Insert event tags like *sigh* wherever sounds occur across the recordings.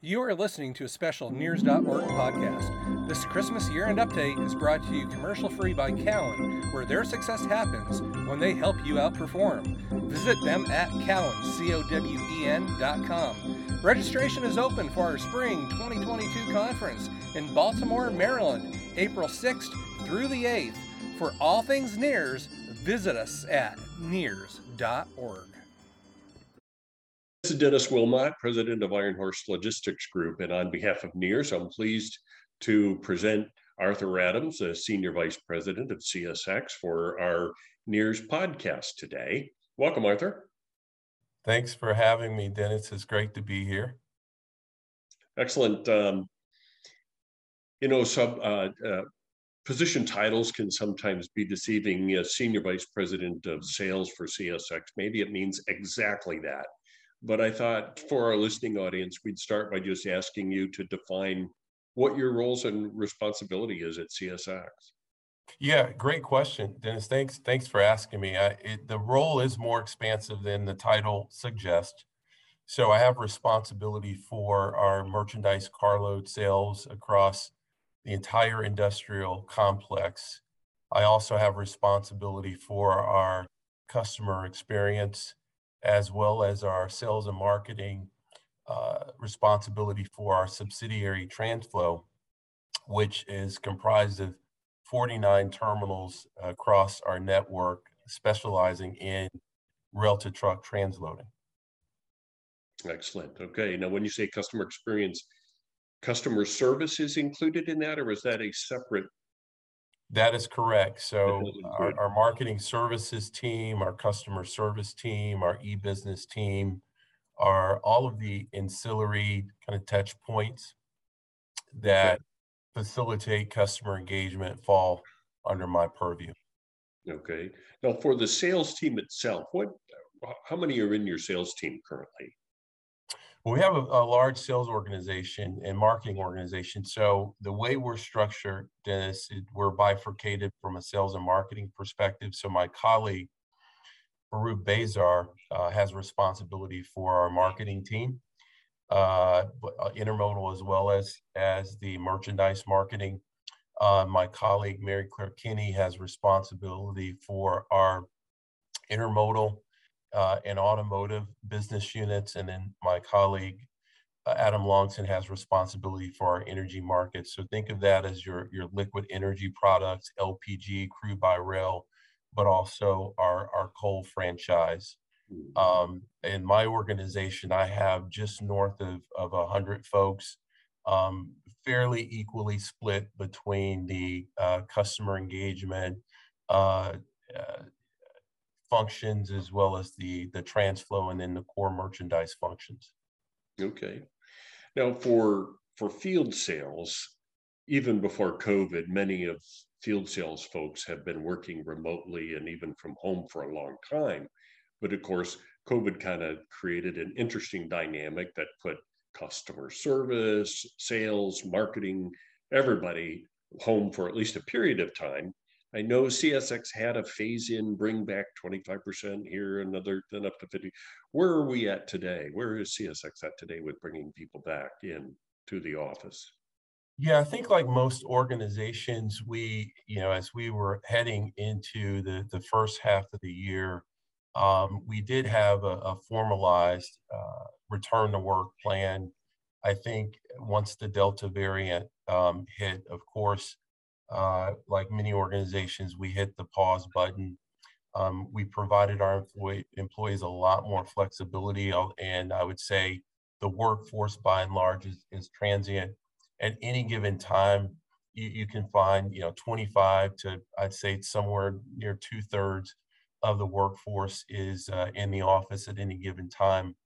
You are listening to a special Nears.org podcast. This Christmas year end update is brought to you commercial free by Cowen, where their success happens when they help you outperform. Visit them at Cowen, C O W E N.com. Registration is open for our spring 2022 conference in Baltimore, Maryland, April 6th through the 8th. For all things Nears, visit us at Nears.org. This is Dennis Wilmot, president of Iron Horse Logistics Group. And on behalf of Nears, I'm pleased to present Arthur Adams, a senior vice president of CSX, for our Nears podcast today. Welcome, Arthur. Thanks for having me, Dennis. It's great to be here. Excellent. Um, you know, sub uh, uh, position titles can sometimes be deceiving. senior vice president of sales for CSX, maybe it means exactly that. But I thought for our listening audience, we'd start by just asking you to define what your roles and responsibility is at CSX. Yeah, great question, Dennis. Thanks, thanks for asking me. I, it, the role is more expansive than the title suggests. So I have responsibility for our merchandise carload sales across the entire industrial complex. I also have responsibility for our customer experience as well as our sales and marketing uh, responsibility for our subsidiary TRANSFLO, which is comprised of 49 terminals across our network, specializing in rail to truck transloading. Excellent. Okay. Now, when you say customer experience, customer service is included in that, or is that a separate that is correct. So our, our, marketing services team, our customer service team, our e-business team, are all of the ancillary kind of touch points that okay. facilitate customer engagement fall under my purview. Okay. Now for the sales team itself, what how many are in your sales team currently? Well, we have a, a, large sales organization and marketing organization. So the way we're structured, Dennis, we're bifurcated from a sales and marketing perspective. So my colleague, Farouk Bazar, uh, has responsibility for our marketing team, uh, uh, intermodal as well as as the merchandise marketing. Uh, my colleague Maryclare Kenney has responsibility for our intermodal uh, and automotive business units. And then my colleague, uh, Adam Longson, has responsibility for our energy markets. So think of that as your, your liquid energy products, LPG, crude by rail, but also our, our coal franchise. Mm-hmm. Um, in my organization, I have just north of, of 100 folks, um, fairly equally split between the uh, customer engagement, uh, functions as well as the the TRANSFLO and then the core merchandise functions. Okay. Now for for field sales, even before COVID, many of field sales folks have been working remotely and even from home for a long time. But of course, COVID kind of created an interesting dynamic that put customer service, sales, marketing, everybody home for at least a period of time. I know CSX had a phase in, bring back 25% here, another, then up to 50. Where are we at today? Where is CSX at today with bringing people back in to the office? Yeah, I think like most organizations, we, you know, as we were heading into the, the first half of the year, um, we did have a, a formalized uh, return to work plan. I think once the Delta variant um, hit, of course, uh, like many organizations, we hit the pause button. Um, we provided our employee, employees a lot more flexibility, uh, and I would say the workforce by and large is, is transient. At any given time, you, you, can find you know 25 to I'd say somewhere near two thirds of the workforce is uh, in the office at any given time.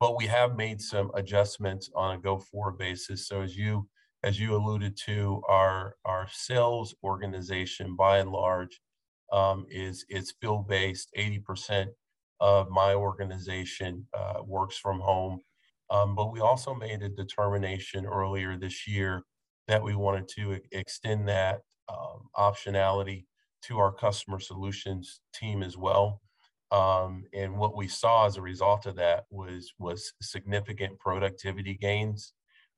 But we have made some adjustments on a go forward basis. So as you as you alluded to, our our sales organization by and large um, is is field based. Eighty percent of my organization uh, works from home, um, but we also made a determination earlier this year that we wanted to extend that um, optionality to our customer solutions team as well. Um, and what we saw as a result of that was was significant productivity gains,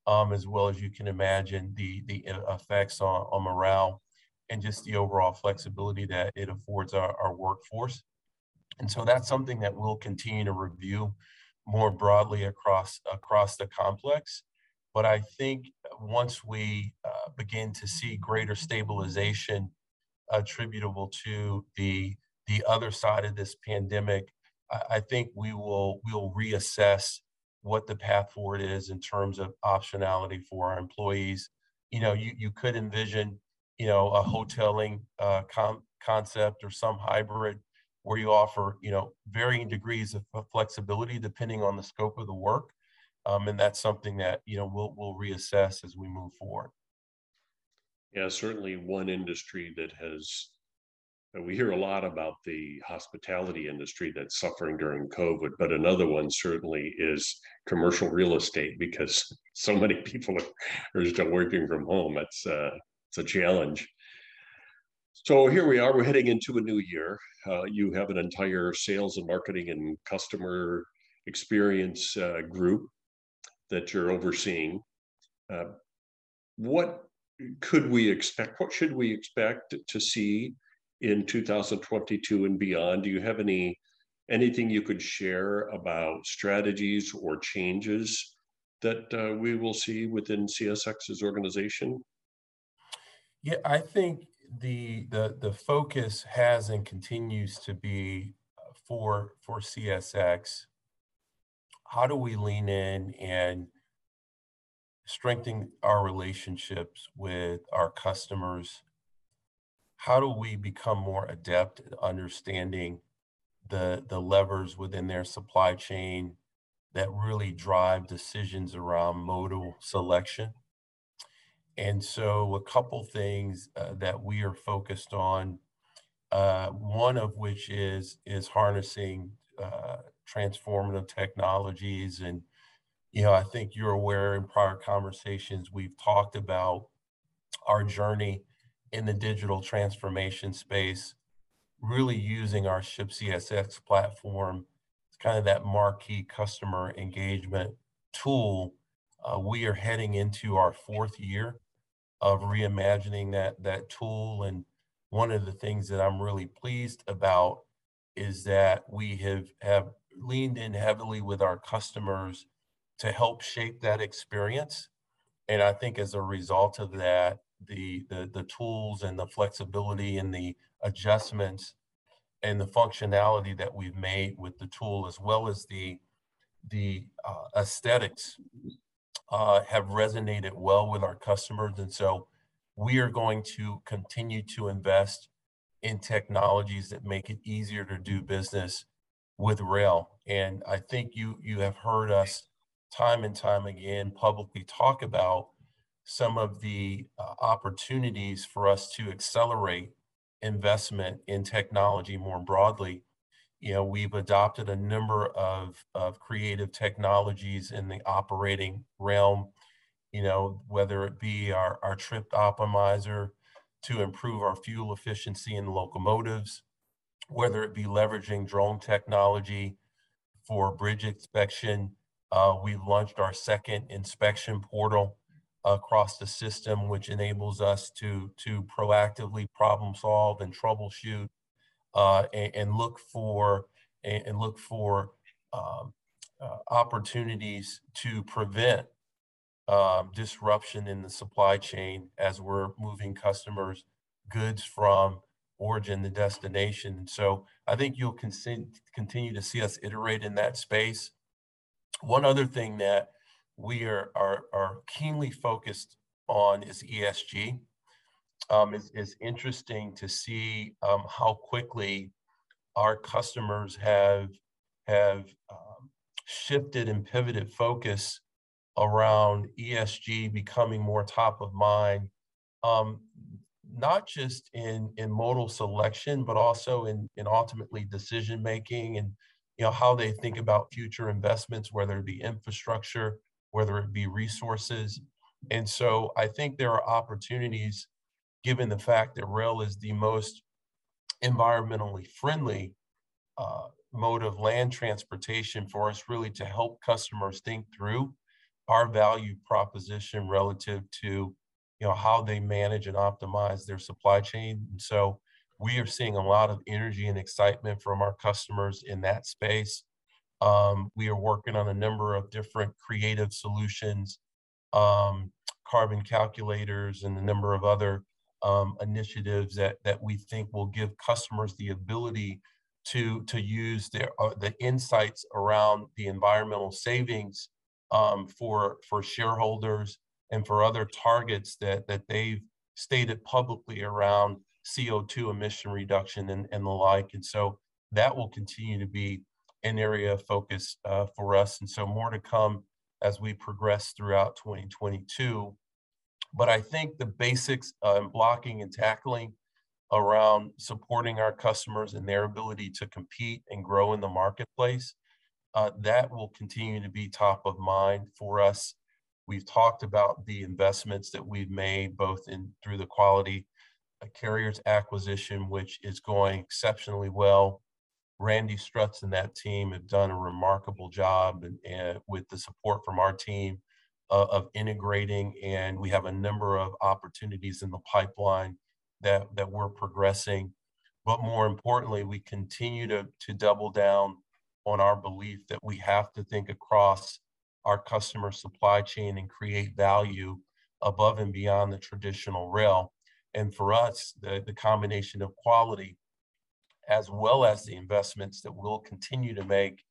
um, as well as you can imagine the the effects on, on morale and just the overall flexibility that it affords our, our workforce. And so that's something that we'll continue to review more broadly across across the complex. But I think once we uh, begin to see greater stabilization attributable to the the other side of this pandemic, I, I think we will we'll reassess what the path forward is in terms of optionality for our employees. You know, you, you could envision, you know, a hoteling uh, com- concept or some hybrid where you offer, you know, varying degrees of flexibility depending on the scope of the work. Um, and that's something that, you know, we'll, we'll reassess as we move forward. Yeah, certainly one industry that has, we hear a lot about the hospitality industry that's suffering during COVID, but another one certainly is commercial real estate because *laughs* so many people are, still working from home. It's, uh, it's a challenge. So here we are, we're heading into a new year. Uh, you have an entire sales and marketing and customer experience uh, group that you're overseeing. Uh, what could we expect? What should we expect to see in 2022 and beyond? Do you have any anything you could share about strategies or changes that uh, we will see within CSX's organization? Yeah, I think the the the focus has and continues to be for for CSX. How do we lean in and strengthen our relationships with our customers? How do we become more adept at understanding the the levers within their supply chain that really drive decisions around modal selection? And so, a couple things uh, that we are focused on. Uh, one of which is is harnessing uh, transformative technologies, and you know, I think you're aware in prior conversations we've talked about our journey in the digital transformation space, really using our Ship CSX platform, it's kind of that marquee customer engagement tool. Uh, we are heading into our fourth year of reimagining that that tool. And one of the things that I'm really pleased about is that we have have leaned in heavily with our customers to help shape that experience. And I think as a result of that, the the, the tools and the flexibility and the adjustments and the functionality that we've made with the tool, as well as the the uh, aesthetics uh, have resonated well with our customers. And so we are going to continue to invest in technologies that make it easier to do business with rail. And I think you you have heard us time and time again publicly talk about some of the uh, opportunities for us to accelerate investment in technology more broadly you know, we've adopted a number of, of creative technologies in the operating realm, you know, whether it be our, our trip optimizer to improve our fuel efficiency in locomotives, whether it be leveraging drone technology for bridge inspection. Uh, we've launched our second inspection portal across the system, which enables us to, to proactively problem solve and troubleshoot uh, and, and, look for and, look for um, uh, opportunities to prevent um, disruption in the supply chain as we're moving customers goods from origin to destination. So I think you'll con- continue to see us iterate in that space. One other thing that we are, are, are keenly focused on is ESG um, is, is interesting to see um, how quickly our customers have have um, shifted and pivoted focus around ESG becoming more top of mind, um, not just in in modal selection, but also in in ultimately decision making and you know how they think about future investments, whether it be infrastructure, whether it be resources. And so I think there are opportunities given the fact that rail is the most environmentally friendly uh, mode of land transportation for us really to help customers think through our value proposition relative to you know how they manage and optimize their supply chain and so we are seeing a lot of energy and excitement from our customers in that space um, we are working on a number of different creative solutions um, carbon calculators and a number of other um, initiatives that that we think will give customers the ability to to use their uh, the insights around the environmental savings um, for for shareholders and for other targets that that they've stated publicly around CO2 emission reduction and, and the like. And so that will continue to be an area of focus uh, for us. And so more to come as we progress throughout 2022. But I think the basics, uh, blocking and tackling around supporting our customers and their ability to compete and grow in the marketplace, uh, that will continue to be top of mind for us. We've talked about the investments that we've made both in through the quality uh, carriers acquisition, which is going exceptionally well. Randy Strutz and that team have done a remarkable job and, and with the support from our team uh, of integrating, and we have a number of opportunities in the pipeline that that we're progressing. But more importantly, we continue to to double down on our belief that we have to think across our customer supply chain and create value above and beyond the traditional rail. And for us, the, the combination of quality as well as the investments that we'll continue to make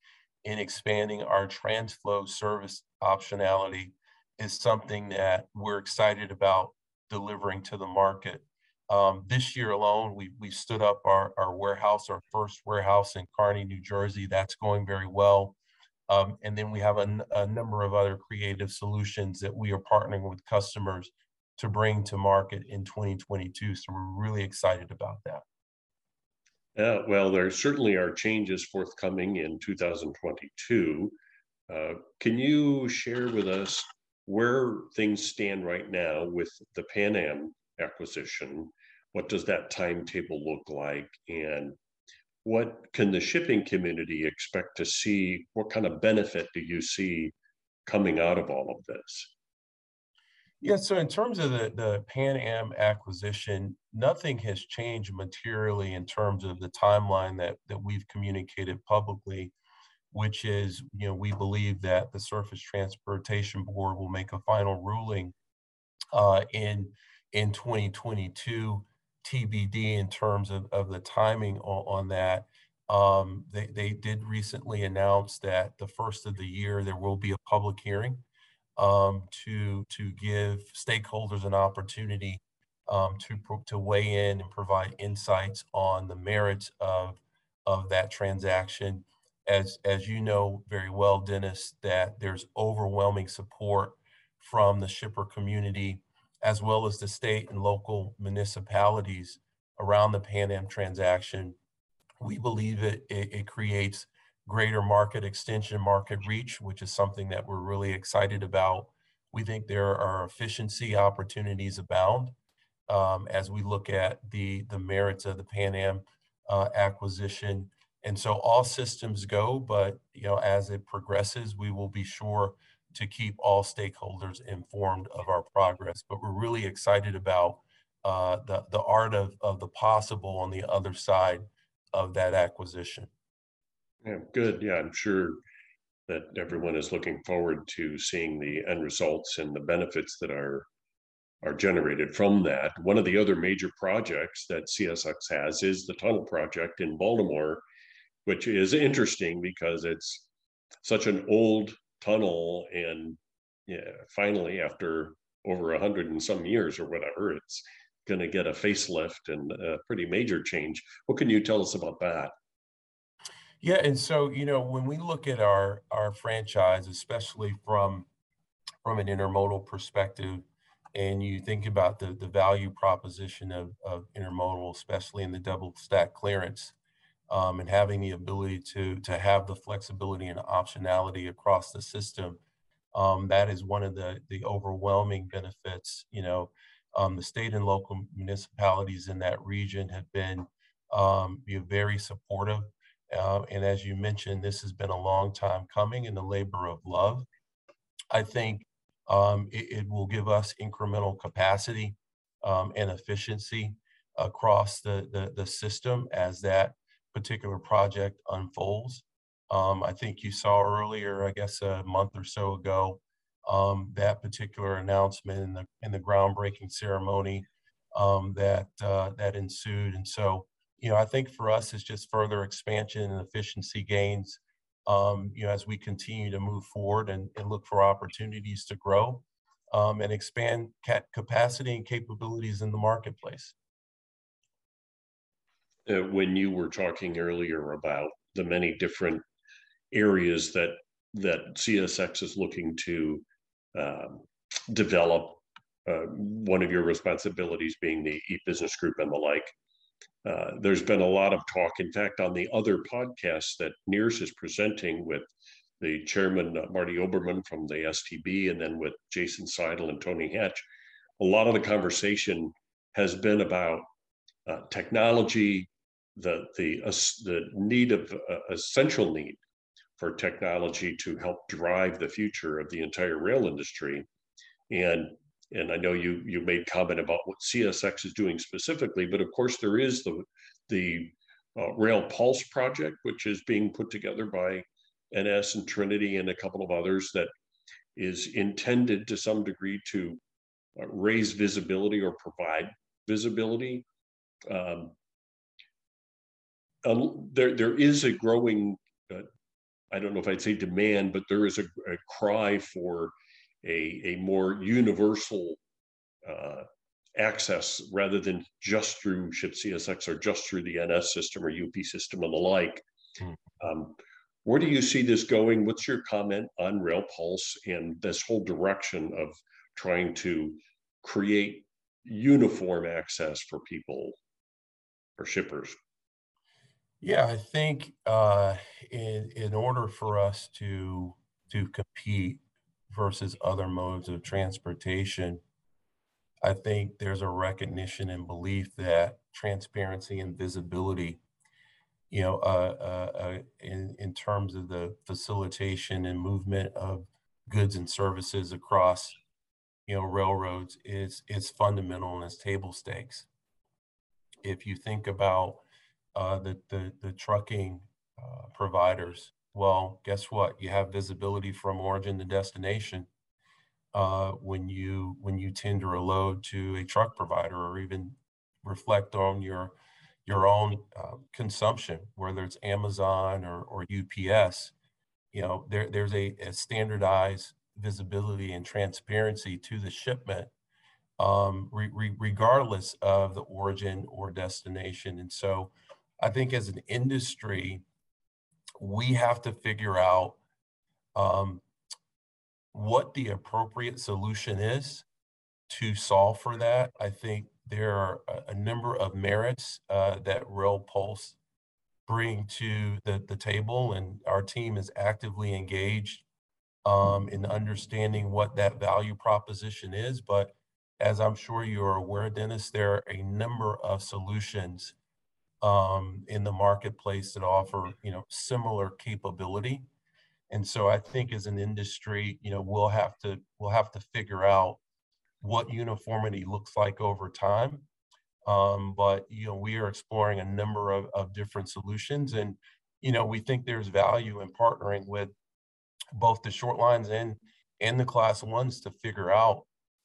in expanding our TRANSFLO service optionality is something that we're excited about delivering to the market. Um, this year alone, we we stood up our, our warehouse, our first warehouse in Kearny, New Jersey. That's going very well. Um, and then we have a, a number of other creative solutions that we are partnering with customers to bring to market in 2022. So we're really excited about that. Yeah, well, there certainly are changes forthcoming in 2022. Uh, can you share with us where things stand right now with the Pan Am acquisition? What does that timetable look like? And what can the shipping community expect to see? What kind of benefit do you see coming out of all of this? Yeah, so in terms of the, the Pan Am acquisition, nothing has changed materially in terms of the timeline that, that we've communicated publicly, which is, you know, we believe that the Surface Transportation Board will make a final ruling uh, in in 2022 TBD in terms of, of the timing on, on that. Um, they, they did recently announce that the first of the year there will be a public hearing um, to to give stakeholders an opportunity um, to to weigh in and provide insights on the merits of of that transaction. As as you know very well, Dennis, that there's overwhelming support from the shipper community as well as the state and local municipalities around the Pan Am transaction. We believe it, it, it creates greater market extension, market reach, which is something that we're really excited about. We think there are efficiency opportunities abound um, as we look at the, the merits of the Pan Am uh, acquisition. And so all systems go, but you know, as it progresses, we will be sure to keep all stakeholders informed of our progress. But we're really excited about uh, the, the art of, of the possible on the other side of that acquisition. Yeah, good. Yeah, I'm sure that everyone is looking forward to seeing the end results and the benefits that are are generated from that. One of the other major projects that CSX has is the tunnel project in Baltimore, which is interesting because it's such an old tunnel and yeah, finally after over a hundred and some years or whatever, it's going to get a facelift and a pretty major change. What can you tell us about that? Yeah, and so you know when we look at our our franchise, especially from from an intermodal perspective, and you think about the the value proposition of of intermodal, especially in the double stack clearance, um, and having the ability to to have the flexibility and optionality across the system, um, that is one of the the overwhelming benefits. You know, um, the state and local municipalities in that region have been um, be very supportive Uh, and as you mentioned, this has been a long time coming and the labor of love. I think um, it, it, will give us incremental capacity um, and efficiency across the, the, the, system as that particular project unfolds. Um, I think you saw earlier, I guess a month or so ago, um, that particular announcement in the, in the groundbreaking ceremony um, that, uh, that ensued. And so, you know, I think for us, it's just further expansion and efficiency gains um, you know, as we continue to move forward and, and look for opportunities to grow um, and expand capacity and capabilities in the marketplace. Uh, when you were talking earlier about the many different areas that that CSX is looking to um, develop, uh, one of your responsibilities being the e-business group and the like. Uh, there's been a lot of talk. In fact, on the other podcasts that NEARS is presenting with the chairman, uh, Marty Oberman from the STB, and then with Jason Seidl and Tony Hatch, a lot of the conversation has been about uh, technology, the, the, the need of uh, essential need for technology to help drive the future of the entire rail industry. And and I know you you made comment about what CSX is doing specifically, but of course there is the the uh, Rail Pulse project, which is being put together by NS and Trinity and a couple of others that is intended to some degree to uh, raise visibility or provide visibility. Um, there, there is a growing, uh, I don't know if I'd say demand, but there is a, a cry for a, a more universal uh, access rather than just through ship CSX or just through the NS system or UP system and the like. Mm. Um, where do you see this going? What's your comment on Rail Pulse and this whole direction of trying to create uniform access for people, for shippers? Yeah, I think uh, in in order for us to to compete versus other modes of transportation, I think there's a recognition and belief that transparency and visibility, you know, uh, uh, uh, in, in terms of the facilitation and movement of goods and services across, you know, railroads is, is fundamental and is table stakes. If you think about uh, the, the, the trucking uh, providers well, guess what? You have visibility from origin to destination uh, when you when you tender a load to a truck provider, or even reflect on your your own uh, consumption, whether it's Amazon or, or UPS. You know, there, there's a, a standardized visibility and transparency to the shipment, um, re, re, regardless of the origin or destination. And so, I think as an industry, we have to figure out um, what the appropriate solution is to solve for that. I think there are a, number of merits uh, that Rail Pulse bring to the, the table, and our team is actively engaged um, in understanding what that value proposition is. But as I'm sure you are aware, Dennis, there are a number of solutions um, in the marketplace that offer you know similar capability. And so I think as an industry, you know, we'll have to we'll have to figure out what uniformity looks like over time. Um, but you know, we are exploring a number of, of different solutions, and you know, we think there's value in partnering with both the short lines and and the class ones to figure out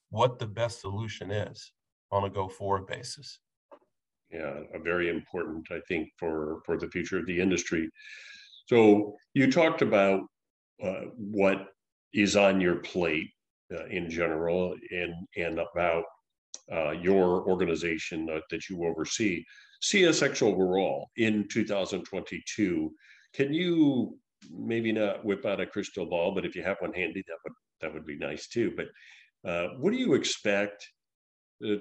what the best solution is on a go forward basis yeah, a very important, I think, for for the future of the industry. So you talked about uh, what is on your plate uh, in general, and and about uh, your organization that you oversee, CSX overall in 2022. Can you maybe not whip out a crystal ball, but if you have one handy, that would that would be nice too. But uh, what do you expect uh,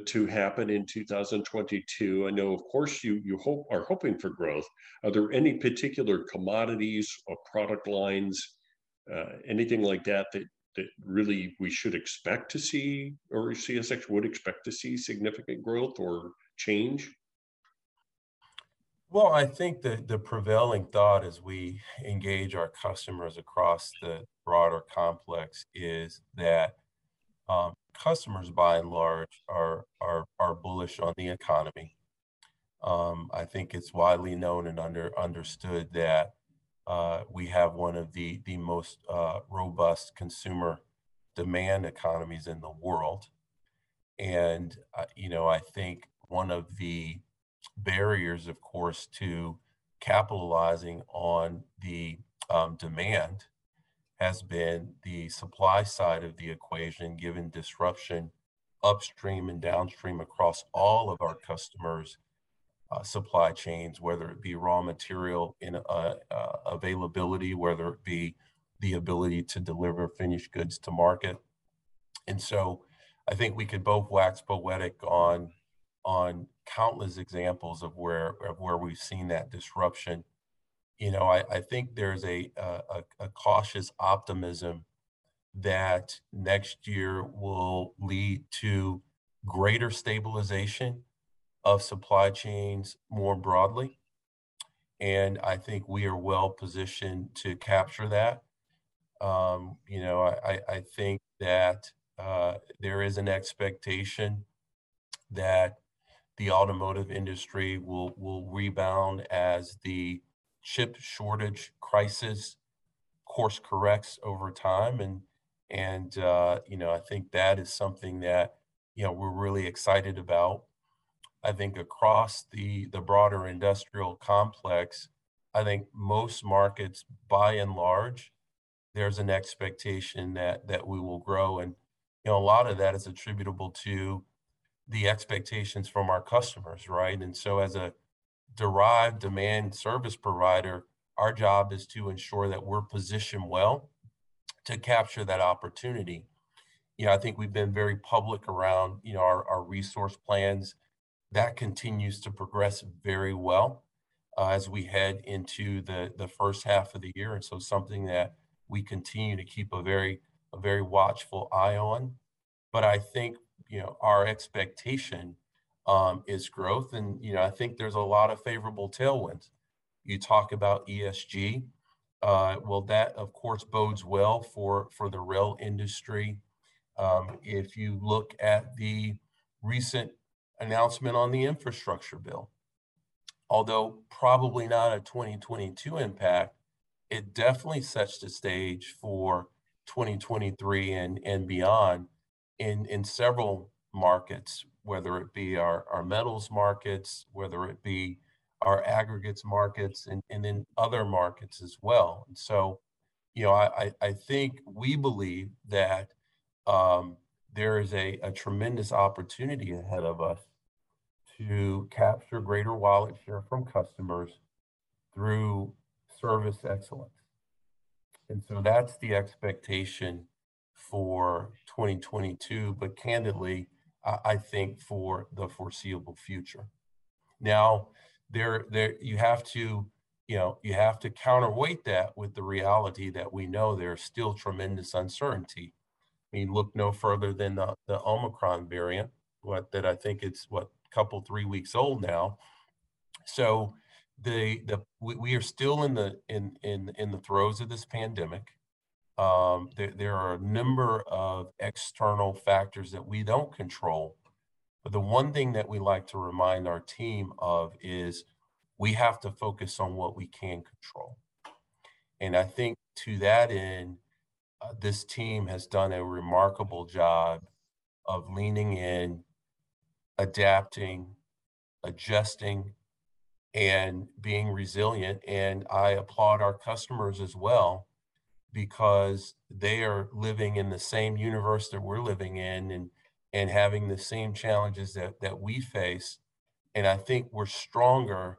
to happen in 2022? I know, of course, you you hope are hoping for growth. Are there any particular commodities or product lines, uh, anything like that that that really we should expect to see, or CSX would expect to see significant growth or change? Well, I think that the prevailing thought as we engage our customers across the broader complex is that um, customers, by and large, are are are bullish on the economy. Um, I think it's widely known and under understood that uh, we have one of the the most uh, robust consumer demand economies in the world, and uh, you know I think one of the barriers, of course, to capitalizing on the um, demand has been the supply side of the equation, given disruption upstream and downstream across all of our customers' uh, supply chains, whether it be raw material in uh, uh, availability, whether it be the ability to deliver finished goods to market. And so I think we could both wax poetic on on countless examples of where of where we've seen that disruption. You know, I, I think there's a, a, a cautious optimism that next year will lead to greater stabilization of supply chains more broadly. And I think we are well positioned to capture that. Um, you know, I, I think that uh, there is an expectation that the automotive industry will will rebound as the chip shortage crisis course corrects over time and and uh, you know I think that is something that you know we're really excited about. I think across the the broader industrial complex, I think most markets by and large, there's an expectation that that we will grow and you know a lot of that is attributable to the expectations from our customers, right? And so as a derived demand service provider, our job is to ensure that we're positioned well to capture that opportunity. You know, I think we've been very public around, you know, our, our resource plans. That continues to progress very well uh, as we head into the, the first half of the year. And so something that we continue to keep a very, a very watchful eye on. But I think you know our expectation um, is growth, and you know I think there's a lot of favorable tailwinds. You talk about ESG. Uh, well, that of course bodes well for for the rail industry. Um, if you look at the recent announcement on the infrastructure bill, although probably not a 2022 impact, it definitely sets the stage for 2023 and, and beyond in in several markets, whether it be our, our metals markets, whether it be our aggregates markets, and, and in other markets as well. And so, you know, I, I think we believe that um, there is a, a tremendous opportunity ahead of us to capture greater wallet share from customers through service excellence. And so that's the expectation for 2022, but candidly, I, think for the foreseeable future. Now, there, there, you have to, you know, you have to counterweight that with the reality that we know there's still tremendous uncertainty. I mean, look no further than the, the Omicron variant, what that I think it's what couple three weeks old now. So the the we, we are still in the in in in the throes of this pandemic. Um, there, there are a number of external factors that we don't control. But the one thing that we like to remind our team of is we have to focus on what we can control. And I think to that end, uh, this team has done a remarkable job of leaning in, adapting, adjusting, and being resilient. And I applaud our customers as well because they are living in the same universe that we're living in and and having the same challenges that that we face. And i think we're stronger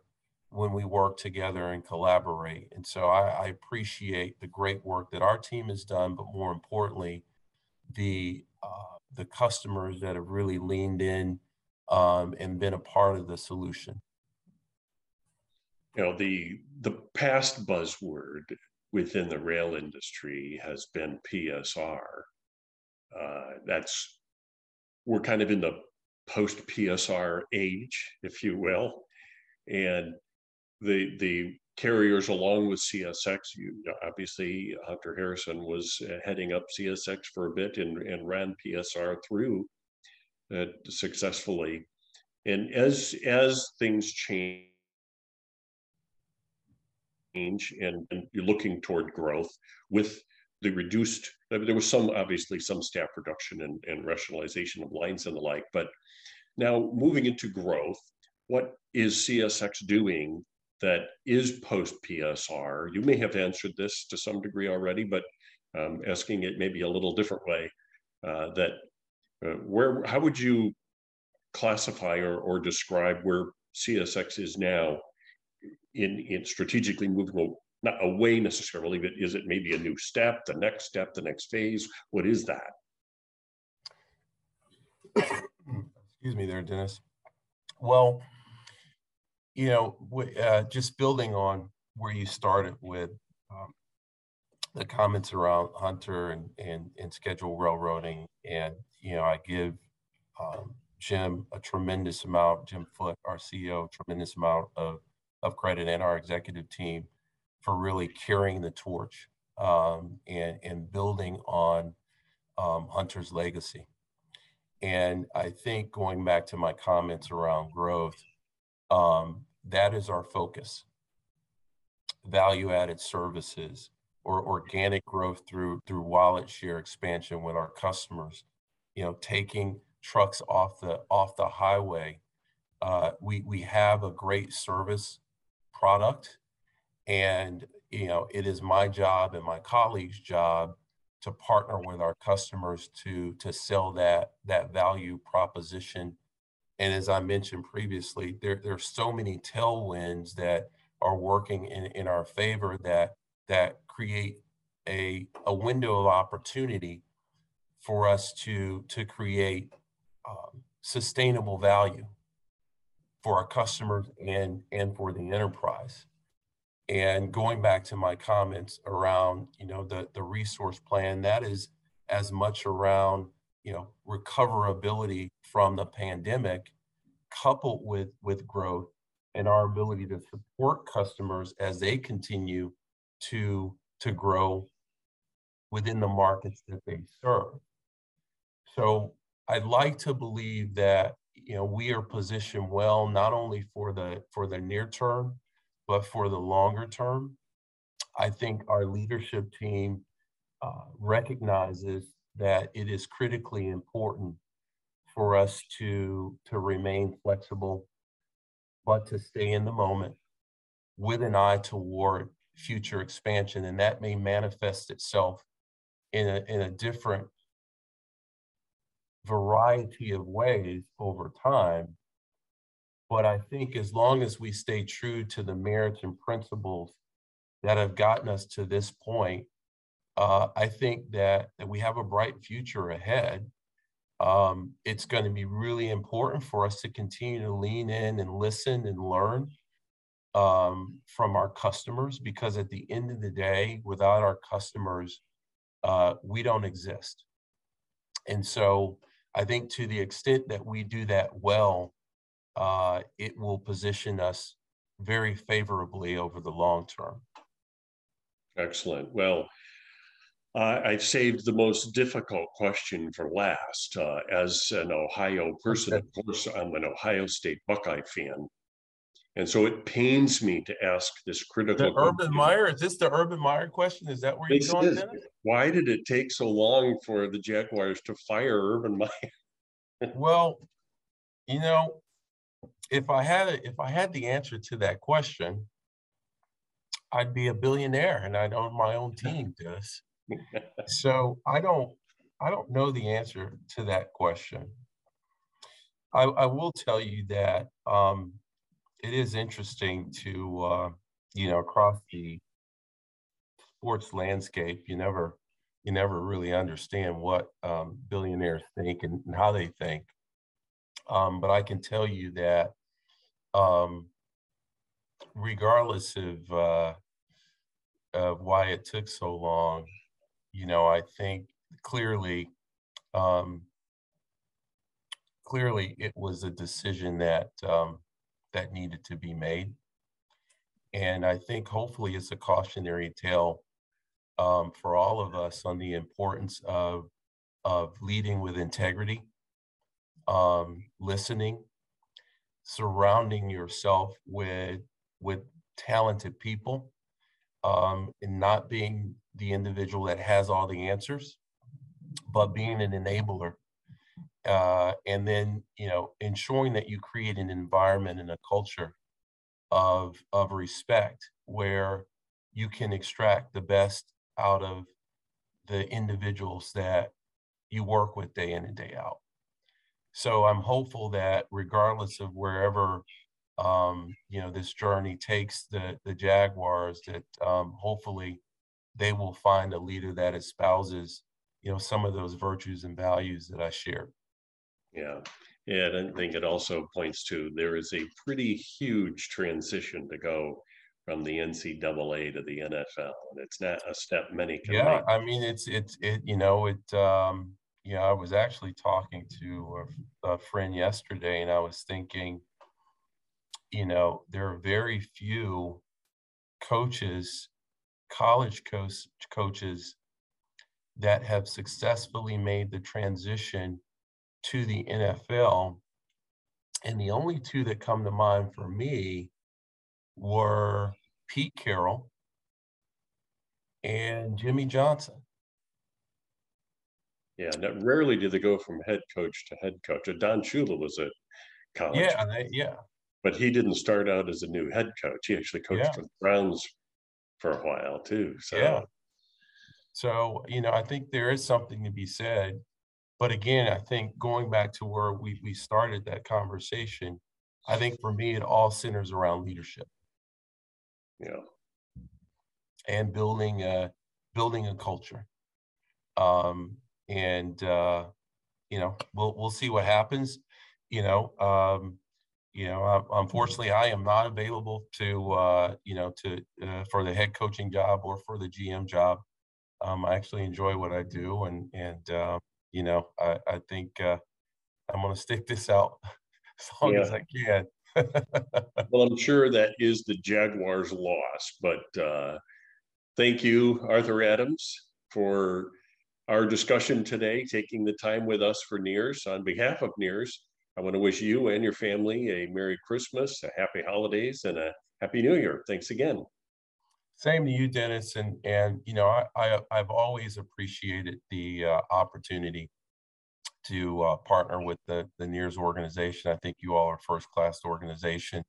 when we work together and collaborate. And so i, I appreciate the great work that our team has done but more importantly the uh, the customers that have really leaned in um, and been a part of the solution. You know the the past buzzword within the rail industry has been PSR. Uh, that's we're kind of in the post PSR age, if you will, and the the carriers along with CSX. You obviously Hunter Harrison was heading up CSX for a bit and, and ran PSR through uh, successfully. And as as things change and, and you're looking toward growth with the reduced there was some obviously some staff reduction and, and rationalization of lines and the like but now moving into growth what is csx doing that is post psr you may have answered this to some degree already but um, asking it maybe a little different way uh, that uh, where how would you classify or, or describe where csx is now in, in strategically moving not away necessarily, but is it maybe a new step, the next step, the next phase? What is that? Excuse me there, Dennis. Well, you know, uh, just building on where you started with um, the comments around Hunter and, and, and schedule railroading. And, you know, I give um, Jim a tremendous amount, Jim Foote, our CEO, tremendous amount of, of credit and our executive team for really carrying the torch um, and, and building on um, Hunter's legacy. And I think going back to my comments around growth, um, that is our focus. Value added services or organic growth through through wallet share expansion with our customers. You know, taking trucks off the off the highway. Uh, we we have a great service product and you know, it is my job and my colleagues' job to partner with our customers to to sell that that value proposition. And as I mentioned previously, there there's so many tailwinds that are working in, in our favor that that create a a window of opportunity for us to to create um, sustainable value for our customers and and for the enterprise. And going back to my comments around, you know, the, the resource plan, that is as much around, you know, recoverability from the pandemic coupled with, with growth and our ability to support customers as they continue to, to grow within the markets that they serve. So I'd like to believe that you know we are positioned well not only for the for the near term but for the longer term, I think our leadership team uh, recognizes that it is critically important for us to, to remain flexible, but to stay in the moment with an eye toward future expansion. And that may manifest itself in a, in a different variety of ways over time. But I think as long as we stay true to the merits and principles that have gotten us to this point, uh, I think that, that we have a bright future ahead. Um, it's going to be really important for us to continue to lean in and listen and learn um, from our customers because at the end of the day, without our customers, uh, we don't exist. And so I think to the extent that we do that well, uh, it will position us very favorably over the long term. Excellent. Well, uh, I've saved the most difficult question for last. Uh, as an Ohio person, of course, I'm an Ohio State Buckeye fan. And so it pains me to ask this critical. The Urban Meyer, is this the Urban Meyer question? Is that where you're going? Why did it take so long for the Jaguars to fire Urban Meyer? *laughs* well, you know, if I had a, if I had the answer to that question, I'd be a billionaire and I'd own my own team, *laughs* Dennis. so I don't I don't know the answer to that question. I, I will tell you that um, it is interesting to uh, you know across the sports landscape, you never you never really understand what um, billionaires think and, and, how they think. Um, but I can tell you that um, regardless of uh, of why it took so long, you know, I think clearly, um, clearly, it was a decision that um, that needed to be made, and I think hopefully it's a cautionary tale um, for all of us on the importance of of leading with integrity, um, listening, surrounding yourself with with talented people, um, and not being the individual that has all the answers, but being an enabler. Uh, and then, you know, ensuring that you create an environment and a culture of, of respect where you can extract the best out of the individuals that you work with day in and day out. So I'm hopeful that regardless of wherever um, you know this journey takes the the Jaguars, that um, hopefully they will find a leader that espouses you know some of those virtues and values that I shared. Yeah. Yeah, and I think it also points to there is a pretty huge transition to go from the NCAA to the NFL, and it's not a step many can Yeah, make. I mean it's it's it you know it um you know I was actually talking to a, a friend yesterday and I was thinking you know there are very few coaches college coach coaches that have successfully made the transition to the NFL. And the only two that come to mind for me were Pete Carroll and Jimmy Johnson. Yeah, and rarely do they go from head coach to head coach. Uh, Don Shula was a college, Yeah, they, yeah, but he didn't start out as a new head coach. He actually coached Yeah. for the Browns for a while too. So yeah. So, you know, I think there is something to be said. But again, I think going back to where we, we started that conversation, I think for me, it all centers around leadership yeah, and building a building a culture. Um, and uh, you know, we'll we'll see what happens. You know, um, you know, uh, unfortunately, I am not available to uh, you know to uh, for the head coaching job or for the GM job. Um, I actually enjoy what I do, and and uh, you know, I I think uh, I'm going to stick this out *laughs* as long as I can. *laughs* well, I'm sure that is the Jaguars' loss, but uh, thank you, Arthur Adams, for our discussion today, taking the time with us for NEARS. On behalf of NEARS, I want to wish you and your family a Merry Christmas, a Happy Holidays, and a Happy New Year. Thanks again. Same to you, Dennis. And and you know, I, I I've always appreciated the uh, opportunity to uh, partner with the the NEARS organization. I think you all are first class organization.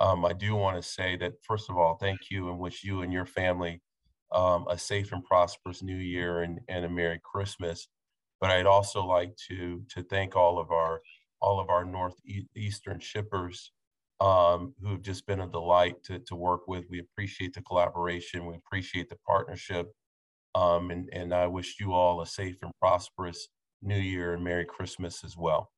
Um, I do want to say that first of all, thank you and wish you and your family um, a safe and prosperous New Year and, and a Merry Christmas. But I'd also like to to thank all of our all of our northeastern shippers um, who've just been a delight to, to work with. We appreciate the collaboration. We appreciate the partnership. Um, and, and I wish you all a safe and prosperous New Year and Merry Christmas as well.